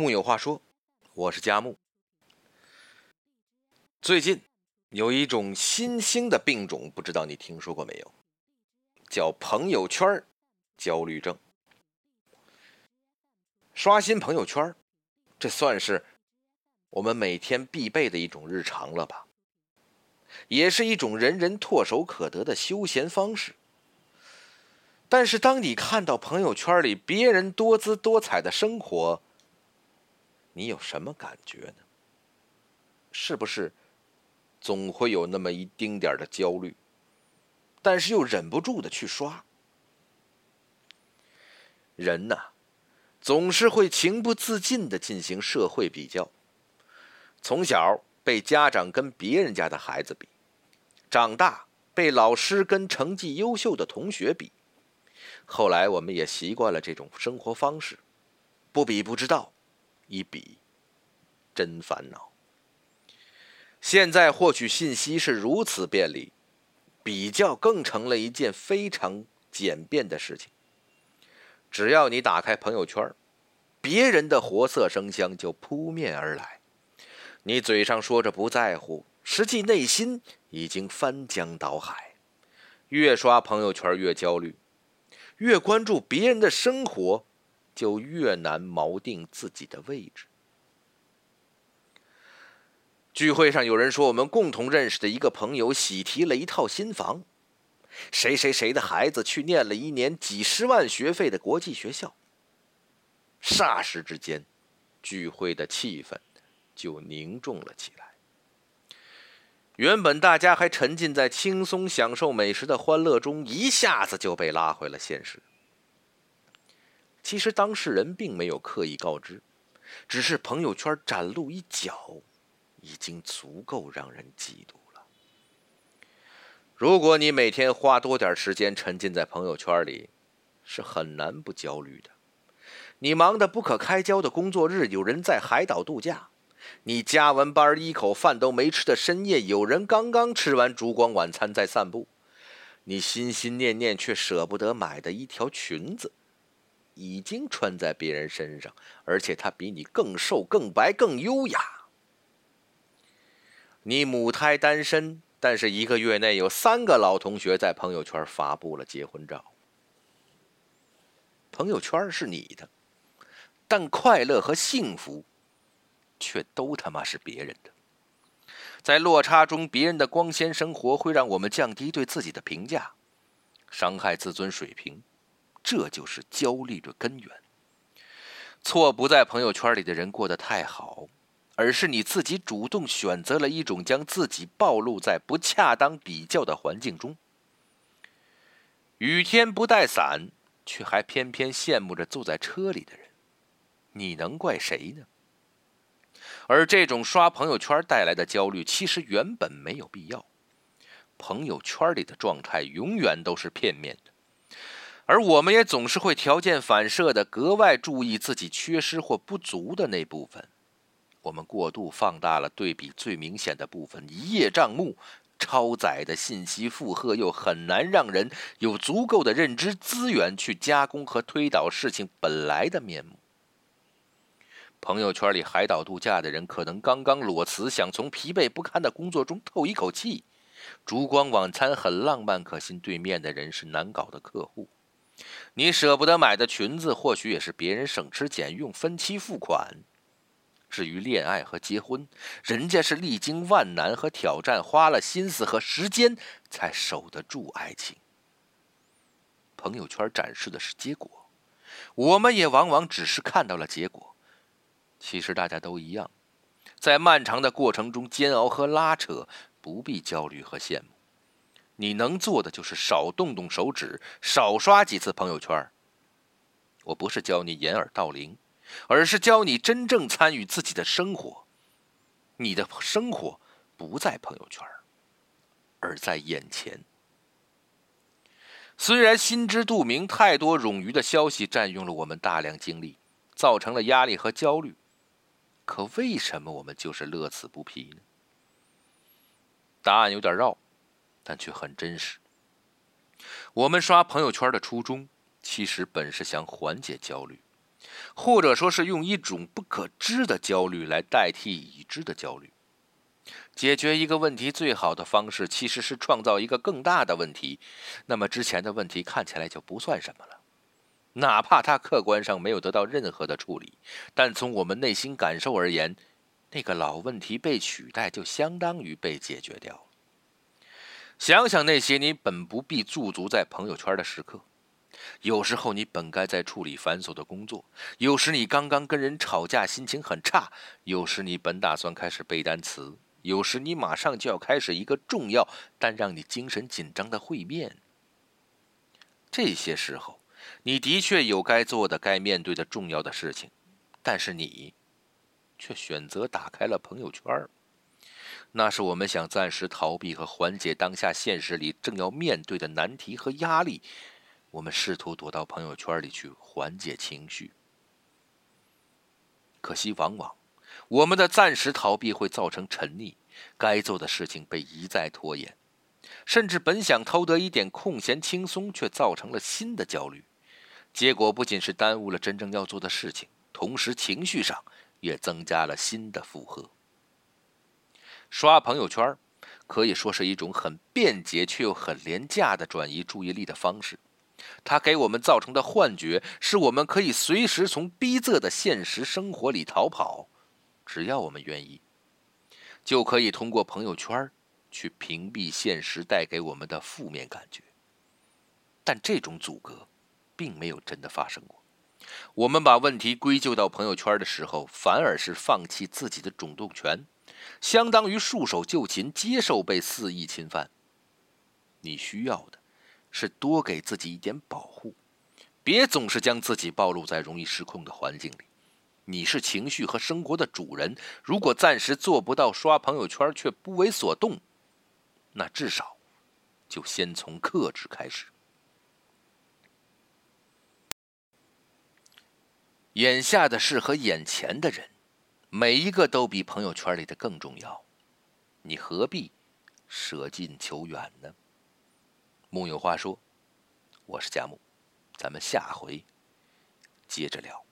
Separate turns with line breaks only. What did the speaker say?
木有话说，我是佳木。最近有一种新兴的病种，不知道你听说过没有？叫朋友圈焦虑症。刷新朋友圈，这算是我们每天必备的一种日常了吧？也是一种人人唾手可得的休闲方式。但是，当你看到朋友圈里别人多姿多彩的生活，你有什么感觉呢？是不是总会有那么一丁点的焦虑，但是又忍不住的去刷？人呐，总是会情不自禁的进行社会比较。从小被家长跟别人家的孩子比，长大被老师跟成绩优秀的同学比。后来我们也习惯了这种生活方式，不比不知道，一比真烦恼。现在获取信息是如此便利，比较更成了一件非常简便的事情。只要你打开朋友圈，别人的活色生香就扑面而来。你嘴上说着不在乎，实际内心已经翻江倒海。越刷朋友圈越焦虑。越关注别人的生活，就越难锚定自己的位置。聚会上有人说，我们共同认识的一个朋友喜提了一套新房，谁谁谁的孩子去念了一年几十万学费的国际学校。霎时之间，聚会的气氛就凝重了起来。原本大家还沉浸在轻松享受美食的欢乐中，一下子就被拉回了现实。其实当事人并没有刻意告知，只是朋友圈展露一角，已经足够让人嫉妒了。如果你每天花多点时间沉浸在朋友圈里，是很难不焦虑的。你忙得不可开交的工作日，有人在海岛度假。你加完班一口饭都没吃的深夜，有人刚刚吃完烛光晚餐在散步；你心心念念却舍不得买的一条裙子，已经穿在别人身上，而且他比你更瘦、更白、更优雅。你母胎单身，但是一个月内有三个老同学在朋友圈发布了结婚照。朋友圈是你的，但快乐和幸福。却都他妈是别人的，在落差中，别人的光鲜生活会让我们降低对自己的评价，伤害自尊水平，这就是焦虑的根源。错不在朋友圈里的人过得太好，而是你自己主动选择了一种将自己暴露在不恰当比较的环境中。雨天不带伞，却还偏偏羡慕着坐在车里的人，你能怪谁呢？而这种刷朋友圈带来的焦虑，其实原本没有必要。朋友圈里的状态永远都是片面的，而我们也总是会条件反射的格外注意自己缺失或不足的那部分。我们过度放大了对比最明显的部分，一叶障目，超载的信息负荷又很难让人有足够的认知资源去加工和推导事情本来的面目。朋友圈里海岛度假的人，可能刚刚裸辞，想从疲惫不堪的工作中透一口气。烛光晚餐很浪漫，可惜对面的人是难搞的客户。你舍不得买的裙子，或许也是别人省吃俭用分期付款。至于恋爱和结婚，人家是历经万难和挑战，花了心思和时间才守得住爱情。朋友圈展示的是结果，我们也往往只是看到了结果。其实大家都一样，在漫长的过程中煎熬和拉扯，不必焦虑和羡慕。你能做的就是少动动手指，少刷几次朋友圈。我不是教你掩耳盗铃，而是教你真正参与自己的生活。你的生活不在朋友圈，而在眼前。虽然心知肚明，太多冗余的消息占用了我们大量精力，造成了压力和焦虑。可为什么我们就是乐此不疲呢？答案有点绕，但却很真实。我们刷朋友圈的初衷，其实本是想缓解焦虑，或者说是用一种不可知的焦虑来代替已知的焦虑。解决一个问题最好的方式，其实是创造一个更大的问题。那么之前的问题看起来就不算什么了，哪怕它客观上没有得到任何的处理，但从我们内心感受而言，那个老问题被取代，就相当于被解决掉了。想想那些你本不必驻足在朋友圈的时刻，有时候你本该在处理繁琐的工作，有时你刚刚跟人吵架，心情很差，有时你本打算开始背单词。有时你马上就要开始一个重要但让你精神紧张的会面，这些时候你的确有该做的、该面对的重要的事情，但是你却选择打开了朋友圈那是我们想暂时逃避和缓解当下现实里正要面对的难题和压力，我们试图躲到朋友圈里去缓解情绪，可惜往往。我们的暂时逃避会造成沉溺，该做的事情被一再拖延，甚至本想偷得一点空闲轻松，却造成了新的焦虑。结果不仅是耽误了真正要做的事情，同时情绪上也增加了新的负荷。刷朋友圈可以说是一种很便捷却又很廉价的转移注意力的方式。它给我们造成的幻觉是我们可以随时从逼仄的现实生活里逃跑。只要我们愿意，就可以通过朋友圈去屏蔽现实带给我们的负面感觉。但这种阻隔并没有真的发生过。我们把问题归咎到朋友圈的时候，反而是放弃自己的主动权，相当于束手就擒，接受被肆意侵犯。你需要的是多给自己一点保护，别总是将自己暴露在容易失控的环境里。你是情绪和生活的主人，如果暂时做不到刷朋友圈却不为所动，那至少就先从克制开始。眼下的事和眼前的人，每一个都比朋友圈里的更重要，你何必舍近求远呢？木有话说，我是佳木，咱们下回接着聊。